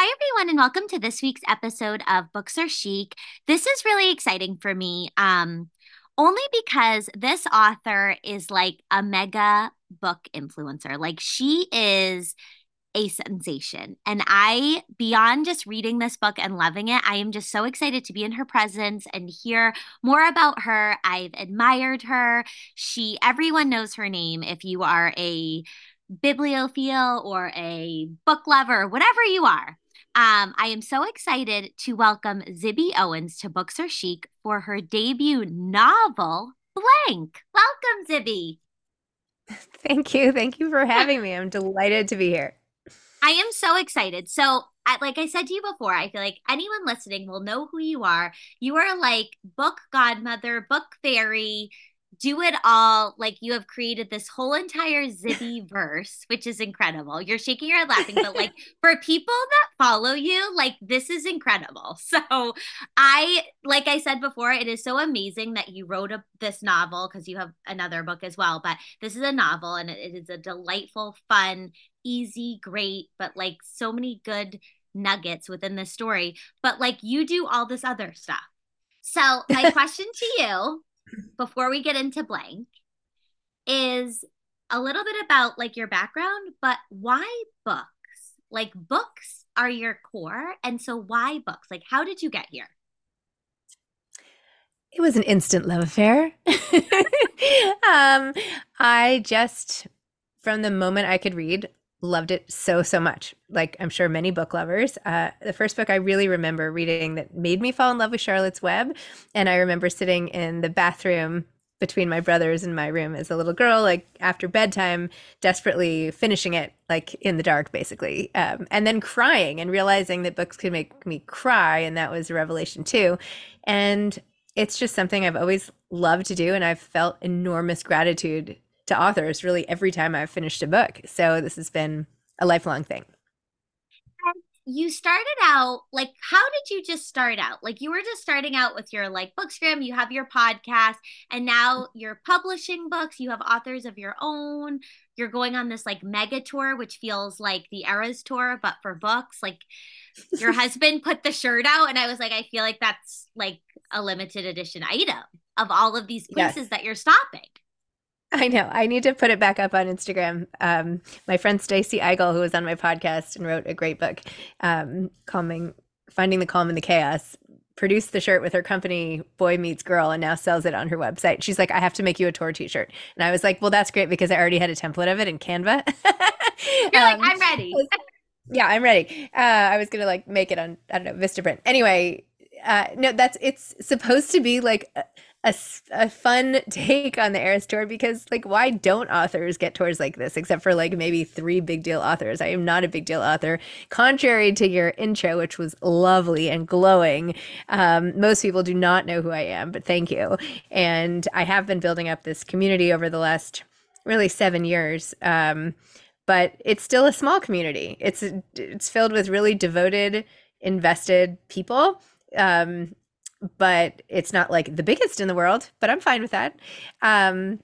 Hi, everyone, and welcome to this week's episode of Books Are Chic. This is really exciting for me, um, only because this author is like a mega book influencer. Like, she is a sensation. And I, beyond just reading this book and loving it, I am just so excited to be in her presence and hear more about her. I've admired her. She, everyone knows her name if you are a bibliophile or a book lover, whatever you are. Um, I am so excited to welcome Zibby Owens to Books Are Chic for her debut novel, Blank. Welcome, Zibby. Thank you. Thank you for having me. I'm delighted to be here. I am so excited. So, like I said to you before, I feel like anyone listening will know who you are. You are like book godmother, book fairy, do it all. Like you have created this whole entire Zibby verse, which is incredible. You're shaking your head laughing, but like for people that follow you, like this is incredible. So I, like I said before, it is so amazing that you wrote a, this novel because you have another book as well. But this is a novel and it, it is a delightful, fun, easy, great, but like so many good nuggets within the story. But like you do all this other stuff. So my question to you before we get into blank is a little bit about like your background, but why books? Like books are your core. And so why books? Like how did you get here? It was an instant love affair. um, I just, from the moment I could read, loved it so so much. Like i'm sure many book lovers. Uh, the first book i really remember reading that made me fall in love with charlotte's web and i remember sitting in the bathroom between my brothers and my room as a little girl like after bedtime desperately finishing it like in the dark basically. Um, and then crying and realizing that books could make me cry and that was a revelation too. And it's just something i've always loved to do and i've felt enormous gratitude to authors really every time I've finished a book. So this has been a lifelong thing. You started out like how did you just start out? Like you were just starting out with your like bookstagram, you have your podcast and now you're publishing books, you have authors of your own. You're going on this like mega tour which feels like the Eras tour but for books. Like your husband put the shirt out and I was like I feel like that's like a limited edition item of all of these places yes. that you're stopping. I know. I need to put it back up on Instagram. Um, my friend Stacy Igel, who was on my podcast and wrote a great book, um, calming, finding the calm in the chaos, produced the shirt with her company Boy Meets Girl and now sells it on her website. She's like, I have to make you a tour t-shirt. And I was like, well, that's great because I already had a template of it in Canva. You're um, like, I'm ready. yeah, I'm ready. Uh, I was going to like make it on, I don't know, Vistaprint. Anyway, uh, no, that's, it's supposed to be like, a, a a fun take on the Eras tour because like why don't authors get tours like this except for like maybe three big deal authors? I am not a big deal author. Contrary to your intro, which was lovely and glowing, um, most people do not know who I am, but thank you. And I have been building up this community over the last really seven years. Um, but it's still a small community. It's it's filled with really devoted, invested people um, but it's not like the biggest in the world, but I'm fine with that. Um,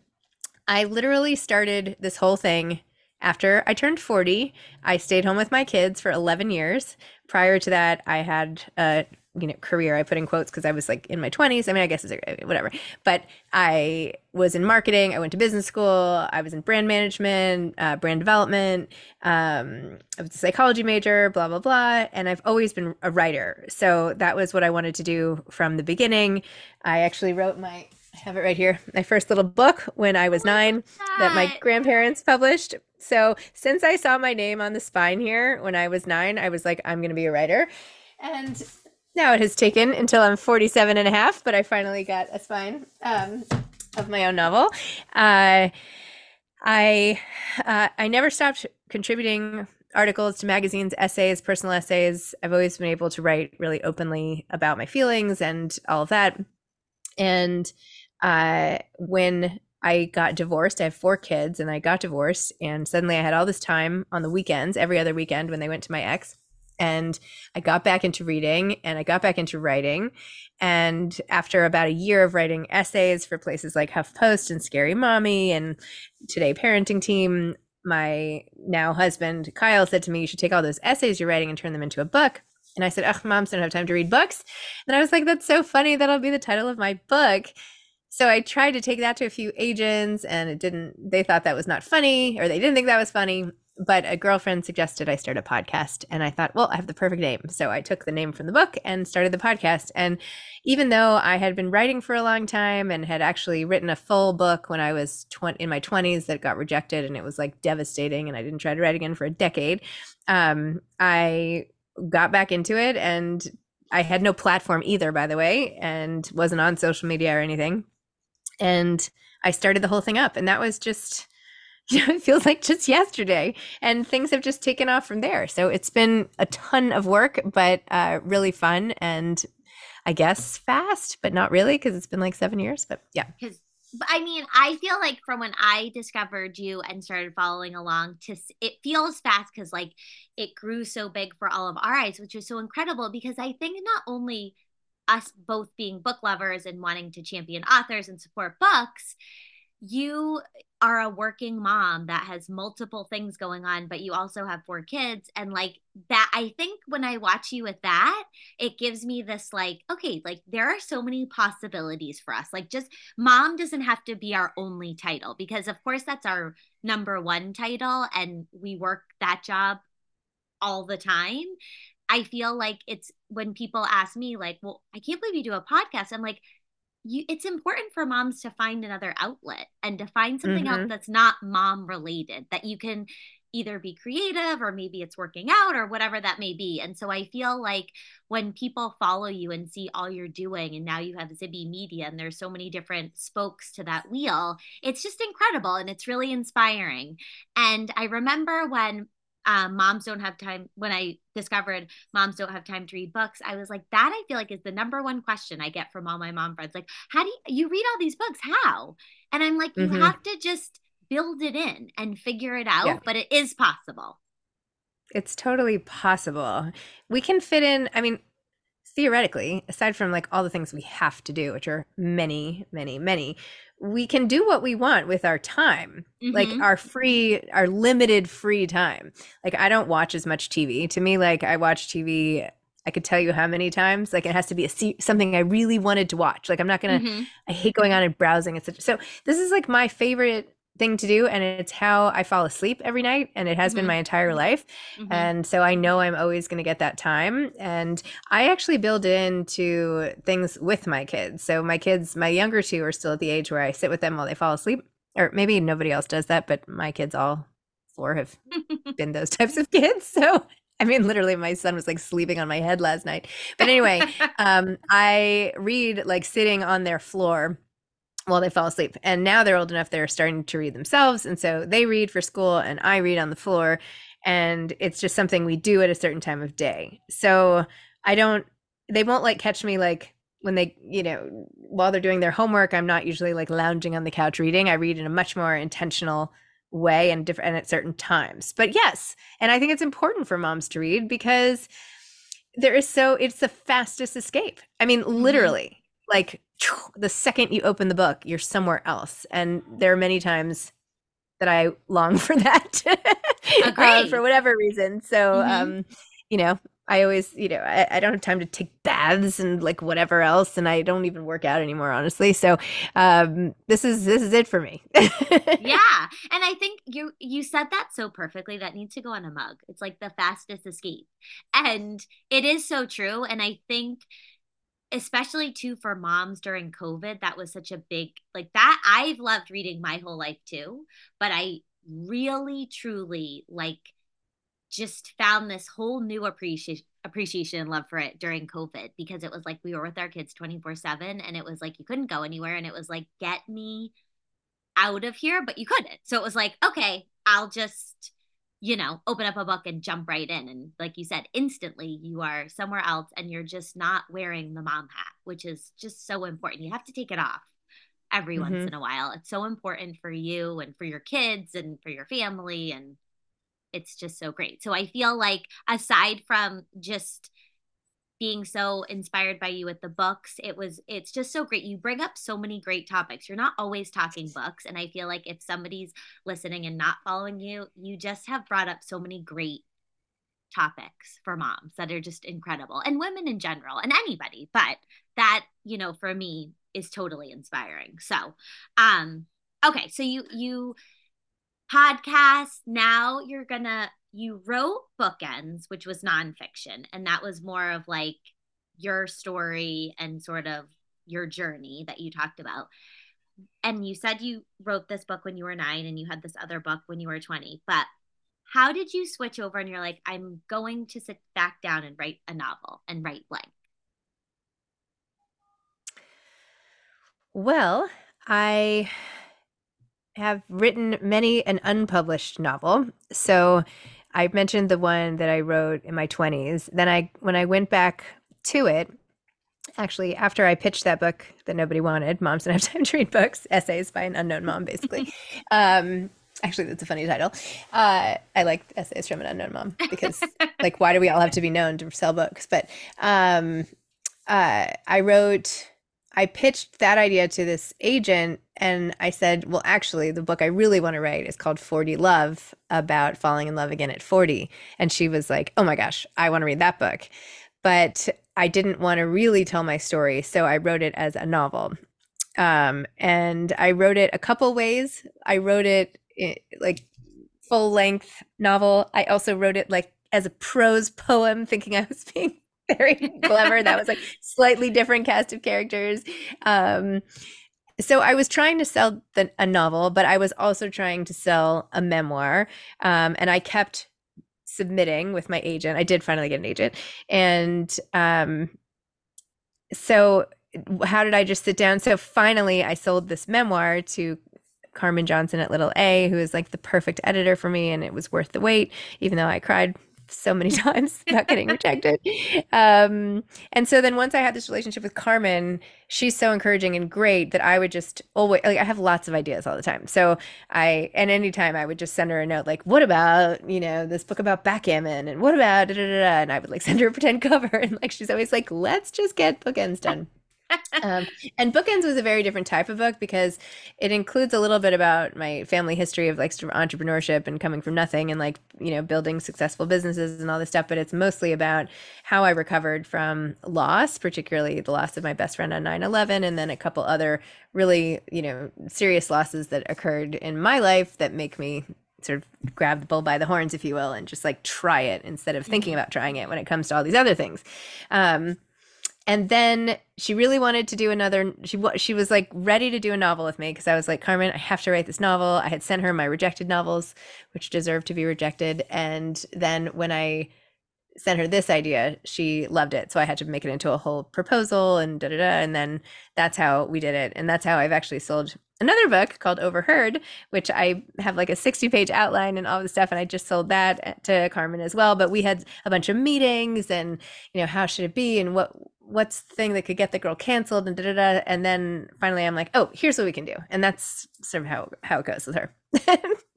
I literally started this whole thing after I turned 40. I stayed home with my kids for 11 years. Prior to that, I had a you know career i put in quotes because i was like in my 20s i mean i guess it's whatever. But i was in marketing. I went to business school. I was in brand management uh, brand development. Um, i was a psychology major blah blah blah. And i've always been a writer. So that was what i wanted to do from the beginning. I actually wrote my I have it right here. My first little book when I was nine that my grandparents published. So, since I saw my name on the spine here when I was nine, I was like, I'm going to be a writer. And now it has taken until I'm 47 and a half, but I finally got a spine um, of my own novel. Uh, I uh, I never stopped contributing articles to magazines, essays, personal essays. I've always been able to write really openly about my feelings and all of that. And uh, when I got divorced, I have four kids, and I got divorced, and suddenly I had all this time on the weekends, every other weekend when they went to my ex and I got back into reading and I got back into writing. And after about a year of writing essays for places like HuffPost and Scary Mommy and Today Parenting Team, my now husband Kyle said to me, "You should take all those essays you're writing and turn them into a book." And I said, "Ugh, moms don't have time to read books." And I was like, "That's so funny. That'll be the title of my book." So I tried to take that to a few agents, and it didn't. They thought that was not funny, or they didn't think that was funny but a girlfriend suggested I start a podcast. And I thought, well, I have the perfect name. So I took the name from the book and started the podcast. And even though I had been writing for a long time and had actually written a full book when I was 20, in my 20s that got rejected and it was like devastating, and I didn't try to write again for a decade, um, I got back into it. And I had no platform either, by the way, and wasn't on social media or anything. And I started the whole thing up. And that was just it feels like just yesterday and things have just taken off from there. So it's been a ton of work, but uh, really fun and I guess fast, but not really because it's been like seven years. But yeah. Because I mean, I feel like from when I discovered you and started following along to it feels fast because like it grew so big for all of our eyes, which is so incredible because I think not only us both being book lovers and wanting to champion authors and support books, you are a working mom that has multiple things going on, but you also have four kids. And like that, I think when I watch you with that, it gives me this like, okay, like there are so many possibilities for us. Like just mom doesn't have to be our only title because, of course, that's our number one title and we work that job all the time. I feel like it's when people ask me, like, well, I can't believe you do a podcast. I'm like, you it's important for moms to find another outlet and to find something mm-hmm. else that's not mom related that you can either be creative or maybe it's working out or whatever that may be. And so I feel like when people follow you and see all you're doing, and now you have Zibby Media and there's so many different spokes to that wheel, it's just incredible and it's really inspiring. And I remember when um, moms don't have time when i discovered moms don't have time to read books i was like that i feel like is the number one question i get from all my mom friends like how do you, you read all these books how and i'm like you mm-hmm. have to just build it in and figure it out yeah. but it is possible it's totally possible we can fit in i mean theoretically aside from like all the things we have to do which are many many many we can do what we want with our time. Mm-hmm. like our free our limited free time. Like i don't watch as much tv to me like i watch tv i could tell you how many times like it has to be a something i really wanted to watch. Like i'm not gonna mm-hmm. i hate going on and browsing etc so this is like my favorite thing to do and it's how I fall asleep every night and it has mm-hmm. been my entire life. Mm-hmm. And so I know I'm always going to get that time and I actually build into things with my kids. So my kids, my younger two are still at the age where I sit with them while they fall asleep or maybe nobody else does that, but my kids all four have been those types of kids. So I mean, literally, my son was like sleeping on my head last night. But anyway, um, I read like sitting on their floor while they fall asleep. And now they're old enough, they're starting to read themselves. And so they read for school and I read on the floor. And it's just something we do at a certain time of day. So I don't, they won't like catch me like when they, you know, while they're doing their homework, I'm not usually like lounging on the couch reading. I read in a much more intentional way and different and at certain times. But yes, and I think it's important for moms to read because there is so it's the fastest escape. I mean, mm-hmm. literally, like the second you open the book, you're somewhere else. And there are many times that I long for that uh, for whatever reason. So, mm-hmm. um, you know, I always, you know, I, I, don't have time to take baths and like whatever else, and I don't even work out anymore, honestly. So, um, this is this is it for me. yeah, and I think you you said that so perfectly. That needs to go on a mug. It's like the fastest escape, and it is so true. And I think especially too for moms during COVID, that was such a big like that. I've loved reading my whole life too, but I really truly like just found this whole new appreciation appreciation and love for it during COVID because it was like we were with our kids 24 7 and it was like you couldn't go anywhere and it was like get me out of here, but you couldn't. So it was like, okay, I'll just you know, open up a book and jump right in. And like you said, instantly you are somewhere else and you're just not wearing the mom hat, which is just so important. You have to take it off every mm-hmm. once in a while. It's so important for you and for your kids and for your family. And it's just so great. So I feel like aside from just being so inspired by you with the books. It was it's just so great. You bring up so many great topics. You're not always talking books and I feel like if somebody's listening and not following you, you just have brought up so many great topics for moms that are just incredible and women in general and anybody, but that, you know, for me is totally inspiring. So, um okay, so you you podcast now you're going to you wrote bookends which was nonfiction and that was more of like your story and sort of your journey that you talked about. And you said you wrote this book when you were nine and you had this other book when you were 20 but how did you switch over and you're like i'm going to sit back down and write a novel and write blank well i have written many an unpublished novel. So I mentioned the one that I wrote in my 20s. Then I when I went back to it, actually after I pitched that book that nobody wanted, Moms Don't Have Time to Read Books, essays by an unknown mom, basically. um, actually, that's a funny title. Uh, I like essays from an unknown mom because, like, why do we all have to be known to sell books? But um, uh, I wrote I pitched that idea to this agent and I said, well, actually, the book I really want to write is called 40 Love about falling in love again at 40. And she was like, oh my gosh, I want to read that book. But I didn't want to really tell my story. So I wrote it as a novel. Um, and I wrote it a couple ways. I wrote it eh, like full length novel. I also wrote it like as a prose poem, thinking I was being very clever. that was like slightly different cast of characters. Um, so I was trying to sell the, a novel, but I was also trying to sell a memoir. Um, and I kept submitting with my agent. I did finally get an agent. And um, so how did I just sit down? So finally, I sold this memoir to Carmen Johnson at Little A, who is like the perfect editor for me, and it was worth the wait, even though I cried so many times about getting rejected. Um, and so then once I had this relationship with Carmen, she's so encouraging and great that I would just always like I have lots of ideas all the time. So I and anytime I would just send her a note like, "What about you know this book about backgammon?" and "What about?" Da, da, da, and I would like send her a pretend cover, and like she's always like, "Let's just get bookends done." Um, and bookends was a very different type of book because it includes a little bit about my family history of like entrepreneurship and coming from nothing and like you know building successful businesses and all this stuff but it's mostly about how i recovered from loss particularly the loss of my best friend on 9-11 and then a couple other really you know serious losses that occurred in my life that make me sort of grab the bull by the horns if you will and just like try it instead of thinking mm-hmm. about trying it when it comes to all these other things um, and then she really wanted to do another she she was like ready to do a novel with me because I was like Carmen I have to write this novel. I had sent her my rejected novels which deserved to be rejected. And then when I sent her this idea she loved it. So I had to make it into a whole proposal and da da da. And then that's how we did it. And that's how I've actually sold another book called Overheard, which I have like a 60 page outline and all the stuff. And I just sold that eh, to Carmen as well. But we had a bunch of meetings and, you know, how should it be and what what's the thing that could get the girl canceled and da da da. And then finally, I'm like, oh, here's what we can do, and that's sort of how how it goes with her.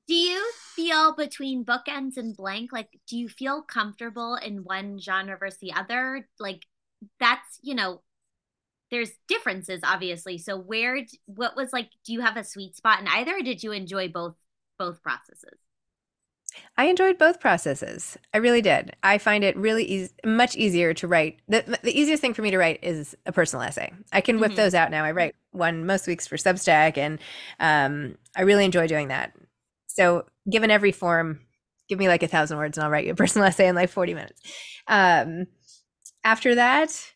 do you feel between bookends and blank? Like, do you feel comfortable in one genre versus the other? Like, that's you know, there's differences obviously. So where, what was like? Do you have a sweet spot in either? Or did you enjoy both both processes? I enjoyed both processes. I really did. I find it really easy, much easier to write. The, the easiest thing for me to write is a personal essay. I can whip mm-hmm. those out now. I write one most weeks for Substack, and um, I really enjoy doing that. So, given every form, give me like a thousand words, and I'll write you a personal essay in like forty minutes. Um, after that,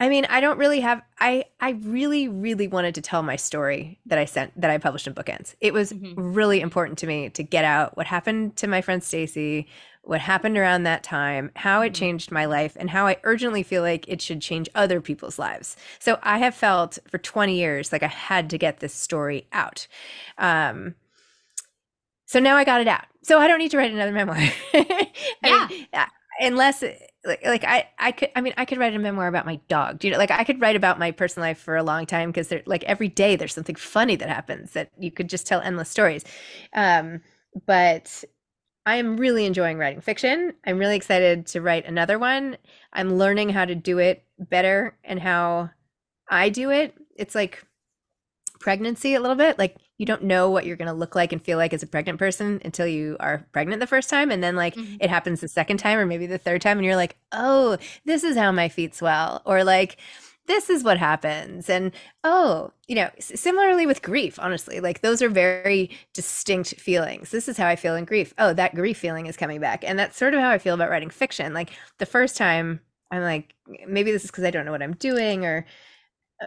I mean, I don't really have I I really really wanted to tell my story that I sent that I published in Bookends. It was mm-hmm. really important to me to get out what happened to my friend Stacy, what happened around that time, how it mm-hmm. changed my life and how I urgently feel like it should change other people's lives. So I have felt for 20 years like I had to get this story out. Um so now I got it out. So I don't need to write another memoir. yeah. Mean, unless like, like I, I could, I mean, I could write a memoir about my dog. Do you know, like I could write about my personal life for a long time because there, like every day there's something funny that happens that you could just tell endless stories. Um, but I am really enjoying writing fiction. I'm really excited to write another one. I'm learning how to do it better and how I do it. It's like pregnancy a little bit. Like you don't know what you're going to look like and feel like as a pregnant person until you are pregnant the first time. And then, like, mm-hmm. it happens the second time or maybe the third time. And you're like, oh, this is how my feet swell. Or like, this is what happens. And oh, you know, similarly with grief, honestly, like those are very distinct feelings. This is how I feel in grief. Oh, that grief feeling is coming back. And that's sort of how I feel about writing fiction. Like the first time, I'm like, maybe this is because I don't know what I'm doing or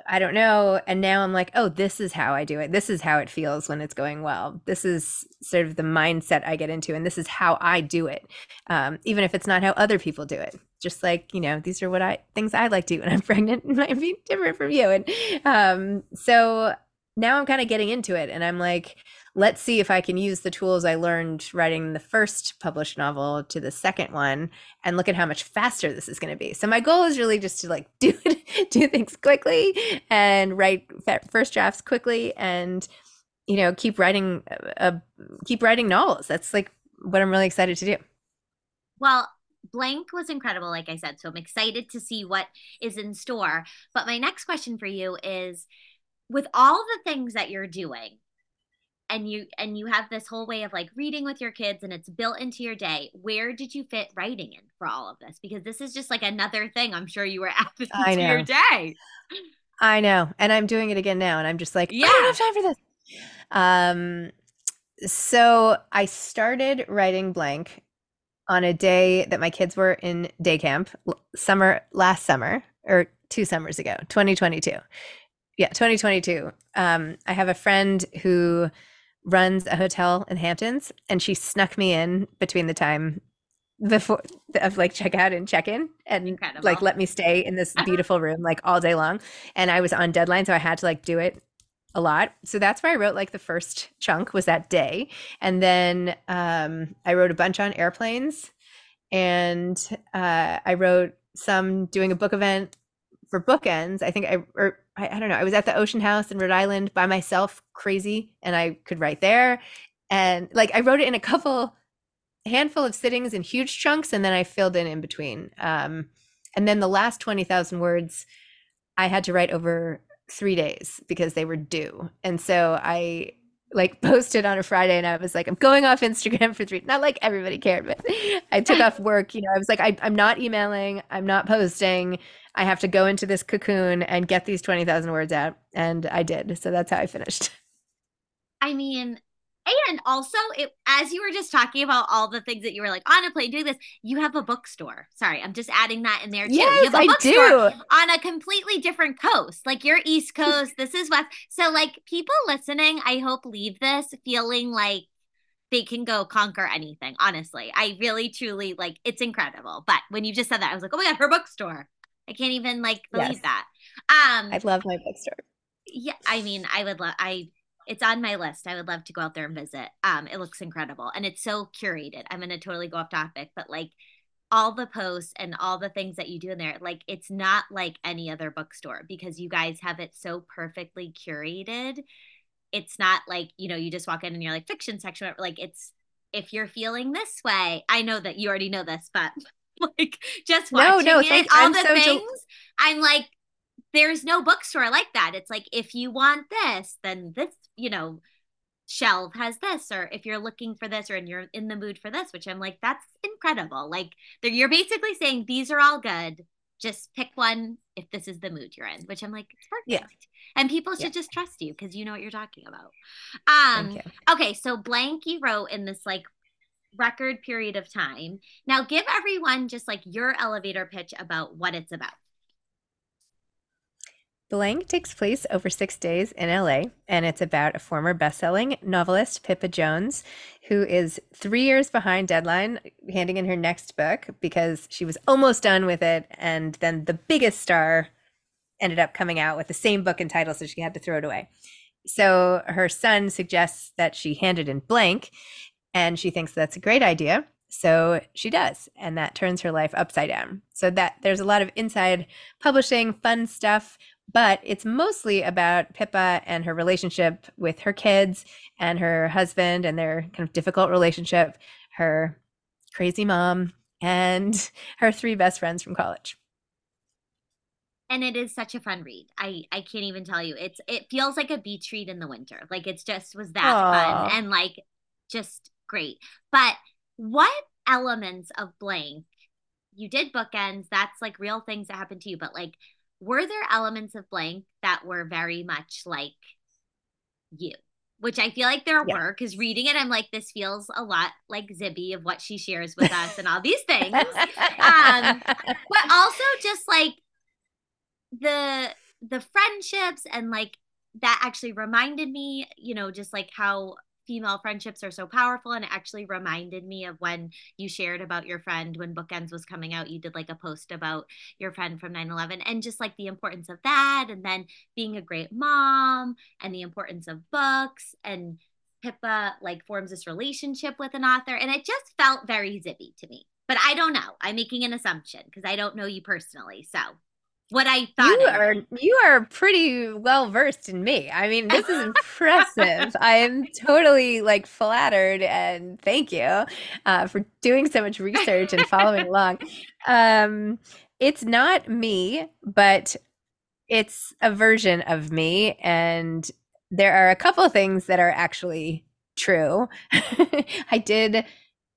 I don't know. And now I'm like, oh, this is how I do it. This is how it feels when it's going well. This is sort of the mindset I get into, and this is how I do it, um, even if it's not how other people do it. Just like you know, these are what I things I like to do when I'm pregnant. It might be different from you, and um, so now I'm kind of getting into it, and I'm like, let's see if I can use the tools I learned writing the first published novel to the second one and look at how much faster this is going to be. So my goal is really just to like do do things quickly and write first drafts quickly and you know keep writing uh, keep writing novels. That's like what I'm really excited to do. Well, Blank was incredible, like I said. So I'm excited to see what is in store. But my next question for you is with all the things that you're doing, and you and you have this whole way of like reading with your kids and it's built into your day where did you fit writing in for all of this? Because this is just like another thing i'm sure you were adding I know. to your day. I know and i'm doing it again now and i'm just like yeah i don't have time for this. Um so i started writing blank on a day that my kids were in day camp summer last summer or two summers ago 2022 yeah 2022 um i have a friend who runs a hotel in Hamptons, and she snuck me in between the time before of like check out and check in and Incredible. like let me stay in this beautiful room like all day long. And i was on deadline so i had to like do it a lot. So that's where i wrote like the first chunk was that day. And then um i wrote a bunch on airplanes and uh i wrote some doing a book event for bookends. I think i or I, I don't know. I was at the Ocean House in Rhode Island by myself, crazy, and I could write there. And like I wrote it in a couple handful of sittings in huge chunks, and then I filled in in between. Um, and then the last twenty thousand words, I had to write over three days because they were due. And so I like posted on a Friday and I was like, I'm going off Instagram for three. Not like everybody cared, but I took off work. You know, I was like, I, am not emailing, I'm not posting. I have to go into this cocoon and get these 20,000 words out. And I did. So that's how I finished. I mean, and also it as you were just talking about all the things that you were like on a plane doing this, you have a bookstore. Sorry, I'm just adding that in there too. Yes, you have a I do. on a completely different coast. Like you're East Coast, this is West. So like people listening, I hope leave this feeling like they can go conquer anything. Honestly, I really truly like it's incredible. But when you just said that, I was like, oh my god, her bookstore. I can't even like believe yes. that. Um, I love my bookstore. Yeah, I mean, I would love. I it's on my list. I would love to go out there and visit. Um, it looks incredible and it's so curated. I'm gonna totally go off topic, but like all the posts and all the things that you do in there, like it's not like any other bookstore because you guys have it so perfectly curated. It's not like, you know, you just walk in and you're like fiction section, like it's if you're feeling this way, I know that you already know this, but like just watching no, no, it, all I'm the so things, del- I'm like, there's no bookstore like that. It's like if you want this, then this, you know, shelf has this, or if you're looking for this, or and you're in the mood for this, which I'm like, that's incredible. Like you're basically saying these are all good. Just pick one if this is the mood you're in, which I'm like, it's perfect. Yeah. And people should yeah. just trust you because you know what you're talking about. Um, okay, so blank you wrote in this like record period of time. Now give everyone just like your elevator pitch about what it's about. Blank takes place over six days in LA, and it's about a former best-selling novelist, Pippa Jones, who is three years behind deadline, handing in her next book because she was almost done with it, and then the biggest star ended up coming out with the same book and title, so she had to throw it away. So her son suggests that she hand it in blank, and she thinks that's a great idea. So she does, and that turns her life upside down. So that there's a lot of inside publishing, fun stuff, but it's mostly about Pippa and her relationship with her kids and her husband and their kind of difficult relationship her crazy mom and her three best friends from college and it is such a fun read. I I can't even tell you. It's it feels like a beach read in the winter. Like it's just was that Aww. fun and like just great. But what elements of blank you did bookends? That's like real things that happened to you. But like, were there elements of blank that were very much like you? Which I feel like there yeah. were because reading it, I'm like, this feels a lot like Zibby of what she shares with us and all these things. um, but also just like the the friendships and like that actually reminded me, you know, just like how female friendships are so powerful and it actually reminded me of when you shared about your friend when bookends was coming out you did like a post about your friend from 9-11 and just like the importance of that and then being a great mom and the importance of books and pippa like forms this relationship with an author and it just felt very Zibby to me. But i don't know. I'm making an assumption because i don't know you personally so what I thought. You are you are pretty well versed in me. I mean, this is impressive. I am totally like flattered and thank you uh, for doing so much research and following along. Um, it's not me, but it's a version of me, and there are a couple of things that are actually true. I did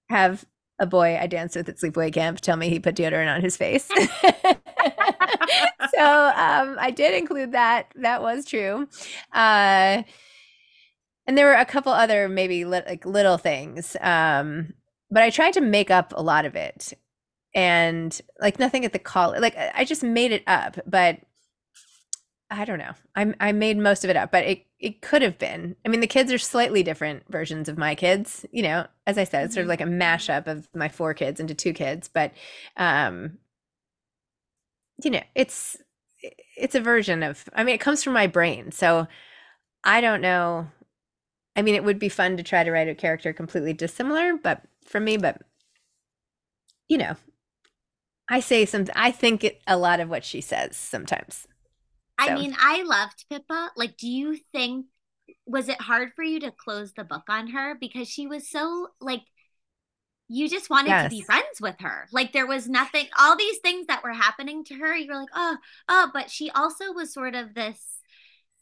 have a boy I danced with at sleepaway camp tell me he put deodorant on his face. so um, I did include that. That was true. Uh, and there were a couple other maybe li- like little things, um, but I tried to make up a lot of it, and like nothing at the call. Like I just made it up, but I don't know. I I made most of it up, but it it could have been. I mean, the kids are slightly different versions of my kids. You know, as I said, it's sort of mm-hmm. like a mashup of my four kids into two kids, but um, you know, it's it's a version of. I mean, it comes from my brain, so I don't know. I mean, it would be fun to try to write a character completely dissimilar, but for me, but you know, I say some. I think it, a lot of what she says sometimes. So. I mean, I loved Pippa. Like, do you think was it hard for you to close the book on her because she was so like you just wanted yes. to be friends with her. Like there was nothing all these things that were happening to her, you were like, "Oh, oh, but she also was sort of this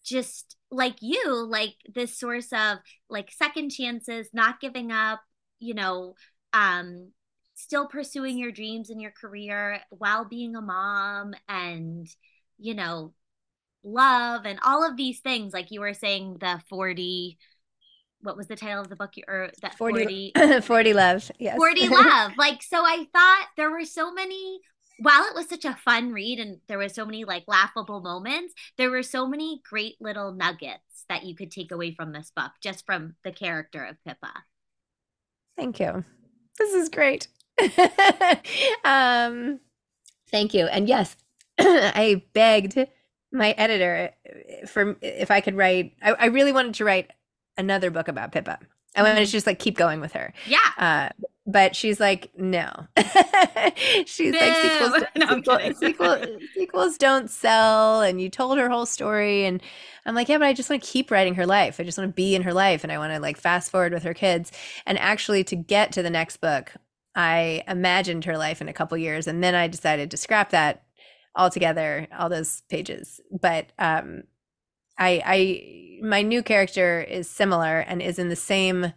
just like you, like this source of like second chances, not giving up, you know, um still pursuing your dreams in your career while being a mom and you know love and all of these things like you were saying the 40 what was the title of the book or that 40 40, 40 love yes. 40 love. Like so i thought there were so many while it was such a fun read and there was so many like laughable moments there were so many great little nuggets that you could take away from this book just from the character of pippa. Thank you. This is great. Um thank you. And yes i begged my editor for if I could write. I, I, really wanted to write another book about Pippa. I wanted to mm-hmm. just like keep going with her. Yeah. Uh, but she's like, no. she's like sequels, no, sequel, sequel, sequels don't sell. And you told her whole story, and I'm like, yeah, but I just want to keep writing her life. I just want to be in her life, and I want to like fast forward with her kids. And actually, to get to the next book, I imagined her life in a couple years, and then I decided to scrap that altogether all those pages but um i i my new character is similar and is in the same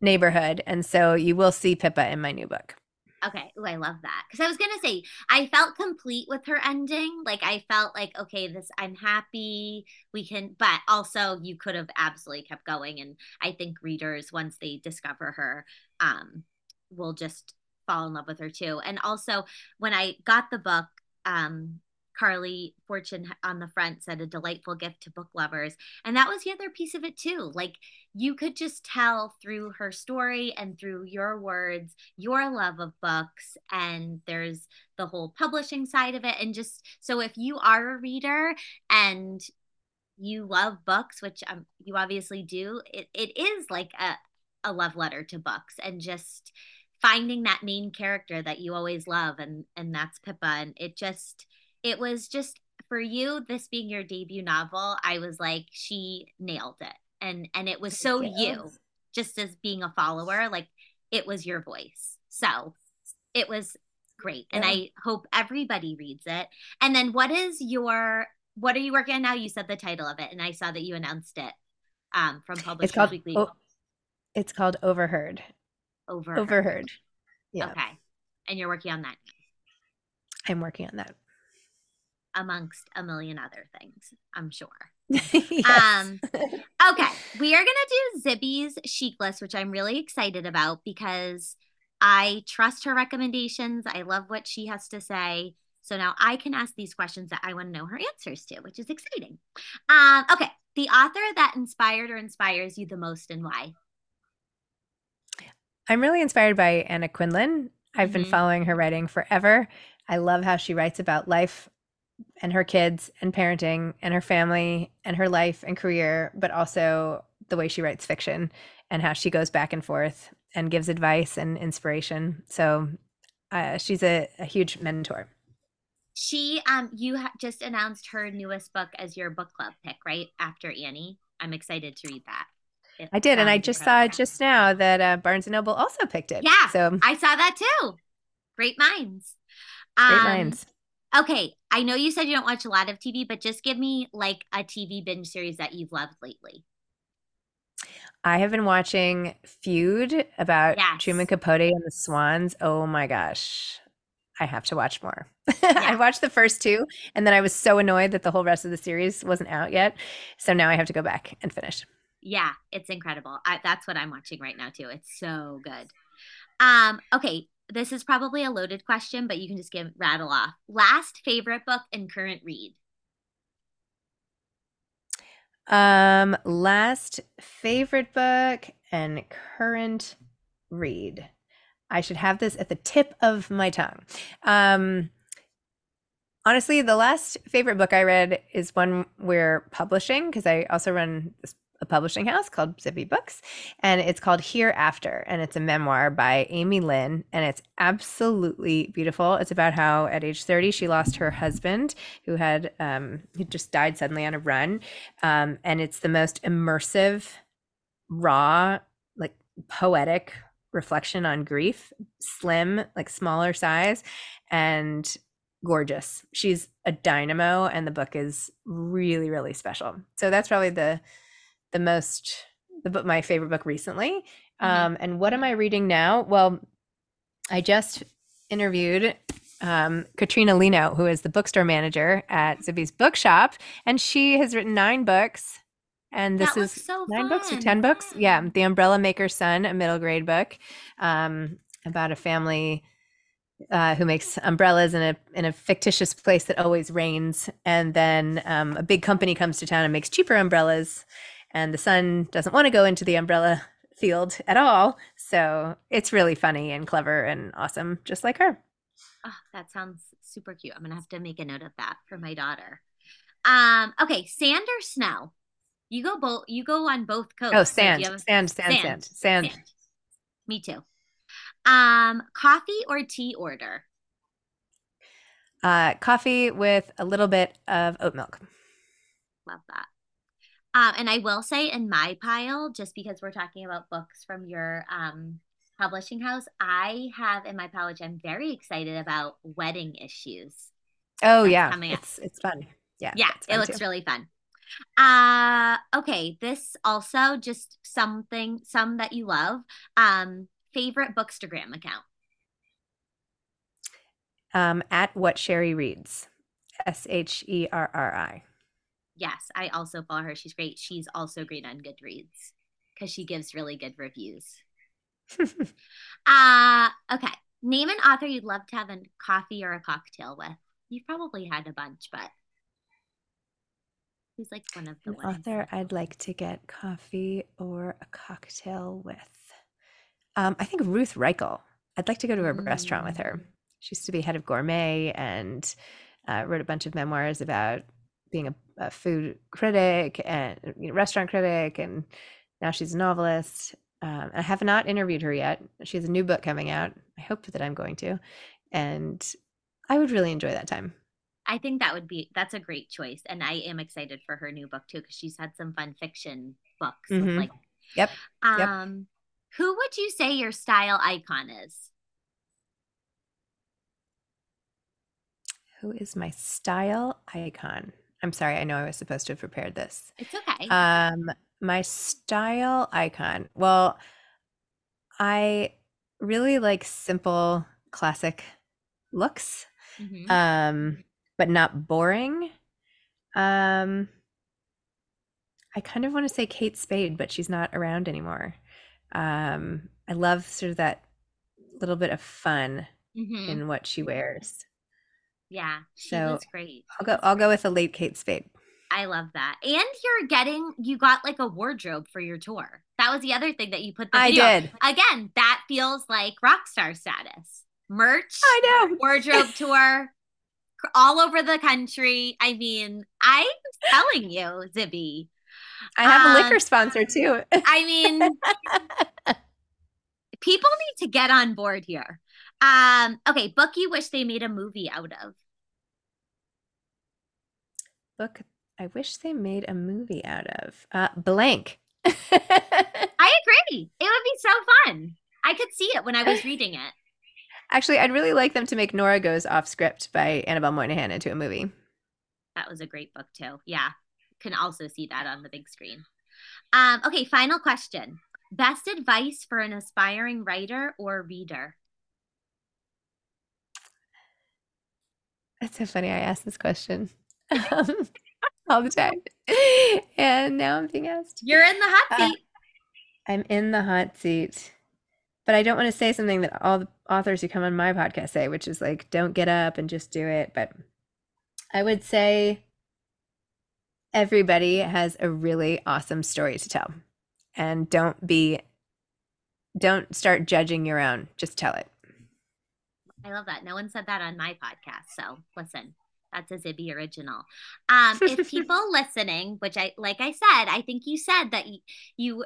neighborhood and so you will see pippa in my new book Okay. Ooh, I love that. Because I was gonna say I felt complete with her ending. Like I felt like, okay, this I'm happy. We can but also you could have absolutely kept going. And I think readers, once they discover her, um, will just fall in love with her too. And also when I got the book, um, Carley Fortune on the front said a delightful gift to book lovers. And that was the other piece of it too. Like you could just tell through her story and through your words, your love of books. And there's the whole publishing side of it. And just so if you are a reader and you love books, which um, you obviously do, it, it is like a, a love letter to books and just finding that main character that you always love and and that's Pippa and it just it was just for you this being your debut novel I was like she nailed it and and it was so you. you just as being a follower like it was your voice. So it was great. And Yeah. I hope everybody reads it. And then what is your what are you working on now? You said the title of it, and I saw that you announced it um from Publishers It's called Weekly oh, it's called Overheard. over Overheard. Yeah. Okay. And you're working on that I'm working on that. Amongst a million other things, I'm sure. Yes. Um, Okay, we are gonna do Zibby's chic list, which I'm really excited about because I trust her recommendations. I love what she has to say. So now I can ask these questions that I want to know her answers to, which is exciting. Um, okay, the author that inspired or inspires you the most and why? I'm really inspired by Anna Quindlen. I've been Mhm. following her writing forever. I love how she writes about life and her kids and parenting and her family and her life and career, but also the way she writes fiction and how she goes back and forth and gives advice and inspiration. So uh, she's a, a huge mentor. She, um, you ha- just announced her newest book as your book club pick, right after Annie. I'm excited to read that. It I did, and I just saw just now that uh, Barnes and Noble also picked it. Yeah. so I saw that too. Great minds. great Um, minds. Okay, I know you said you don't watch a lot of TV, but just give me like a TV binge series that you've loved lately. I have been watching Feud about Yes. Truman Capote and the Swans. Oh my gosh. I have to watch more. Yeah. I watched the first two and then I was so annoyed that the whole rest of the series wasn't out yet. So now I have to go back and finish. Yeah, it's incredible. I, that's what I'm watching right now too. It's so good. Um, okay, this is probably a loaded question, but you can just give rattle off. Last favorite book and current read. Um last favorite book and current read. I should have this at the tip of my tongue. Um honestly, the last favorite book I read is one we're publishing because I also run this, a publishing house called Zibby Books, and it's called Hereafter, and it's a memoir by Amy Lin, and it's absolutely beautiful. It's about how at age 30 she lost her husband, who had um, just died suddenly on a run, um, and it's the most immersive, raw, like poetic reflection on grief, slim, like smaller size, and gorgeous. She's a dynamo and the book is really really special. So that's probably the the most the book my favorite book recently. Mhm. Um and what am I reading now? Well, I just interviewed um, Katrina Lino, who is the bookstore manager at Zibby's Bookshop, and she has written nine books. And this is so nine books or 10 books yeah the umbrella maker's son a middle grade book um, about a family uh, who makes umbrellas in a in a fictitious place that always rains and then um, a big company comes to town and makes cheaper umbrellas and the son doesn't want to go into the umbrella field at all so it's really funny and clever and awesome just like her Oh, that sounds super cute. I'm gonna have to make a note of that for my daughter. Um, okay, sand or snow? You go both. You go on both coasts. oh so sand have a- sand sand sand sand Sand. Me too. Um, coffee or tea order? uh, coffee with a little bit of oat milk Love that. Um, and I will say in my pile, just because we're talking about books from your um publishing house, I have in my pile, which I'm very excited about, wedding issues. oh yeah coming up. it's it's fun yeah Yeah, it's it looks too. really fun. Uh okay, this also just something some that you love. Um favorite bookstagram account. um, at what Sherri reads, S H E R R I. Yes, I also follow her. She's great. She's also great on Goodreads because she gives really good reviews. Uh okay. Name an author you'd love to have a coffee or a cocktail with. You've probably had a bunch, but who's like one of the An ones? author I'd like to get coffee or a cocktail with. Um, I think Ruth Reichl. I'd like to go to a restaurant with her. Mm. She used to be head of gourmet and uh, wrote a bunch of memoirs about being a, a food critic and you know, restaurant critic, and now she's a novelist. Um, I have not interviewed her yet. She has a new book coming out. I hope that I'm going to, and I would really enjoy that time. I think that would be that's a great choice, and I am excited for her new book too because she's had some fun fiction books. Mhm. like, Yep, yep. Um, Who would you say your style icon is? Who is my style icon? I'm sorry, I know I was supposed to have prepared this. It's okay. Um, my style icon. Well, I really like simple classic looks. Mhm. Um, but not boring. Um, I kind of want to say Kate Spade, but she's not around anymore. Um, I love sort of that little bit of fun Mhm. in what she wears. Yeah, So was great. I'll go I'll go with a late Kate Spade. I love that. And you're getting you got like a wardrobe for your tour. That was the other thing that you put the I video. did. Again, that feels like rock star status. Merch, I know. wardrobe tour all over the country. I mean, I'm telling you, Zibby. I have a Um, liquor sponsor too. I mean, people need to get on board here. Um, okay, book you wish they made a movie out of. Book I wish they made a movie out of. Uh blank. I agree. It would be so fun. I could see it when I was reading it. Actually, I'd really like them to make Nora Goes Off Script by Annabel Monaghan into a movie. That was a great book too. Yeah. Can also see that on the big screen. Um, okay, final question. Best advice for an aspiring writer or reader? That's so funny I asked this question um, all the time. And now I'm being asked. You're in the hot Uh, seat. I'm in the hot seat. But I don't want to say something that all the authors who come on my podcast say, which is like, don't get up and just do it. But I would say everybody has a really awesome story to tell. And don't be, don't start judging your own. Just tell it. I love that. No one said that on my podcast. So listen, that's a Zibby original. Um, if people listening, which I like I said, I think you said that you, you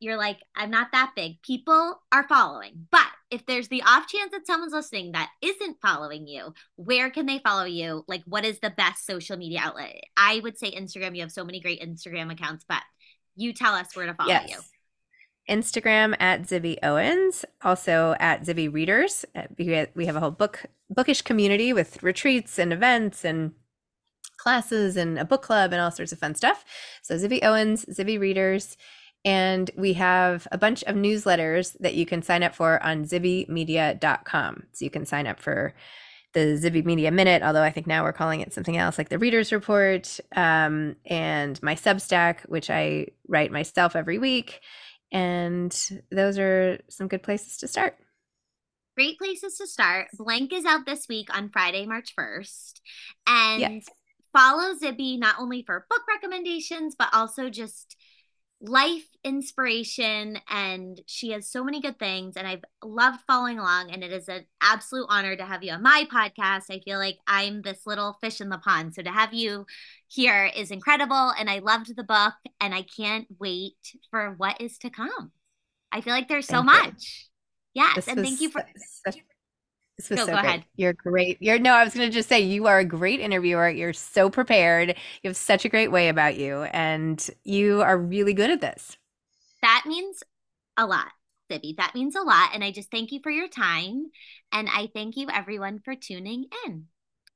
you're like, I'm not that big. People are following. But if there's the off chance that someone's listening that isn't following you, where can they follow you? Like what is the best social media outlet? I would say Instagram. You have so many great Instagram accounts, but you tell us where to follow you. Instagram at Zibby Owens, also at Zibby Readers. Uh, We have a whole book bookish community with retreats and events and classes and a book club and all sorts of fun stuff. So Zibby Owens, Zibby Readers, and we have a bunch of newsletters that you can sign up for on zibbymedia.com. So you can sign up for the Zibby Media Minute, although I think now we're calling it something else like the Readers Report, um, and my Substack, which I write myself every week. And those are some good places to start. Great places to start. Blank is out this week on Friday, March 1st. And Yes. follow Zibby not only for book recommendations, but also just life inspiration. And she has so many good things. And I've loved following along. And it is an absolute honor to have you on my podcast. I feel like I'm this little fish in the pond. So to have you here is incredible. And I loved the book. And I can't wait for what is to come. I feel like there's so Thank you. much. Yes. This and thank you for. su- such- this was No, so go great. ahead. You're great. You're no, I was gonna just say you are a great interviewer. You're so prepared. You have such a great way about you, and you are really good at this. that means a lot, Zibby. That means a lot. And I just thank you for your time. And I thank you, everyone, for tuning in.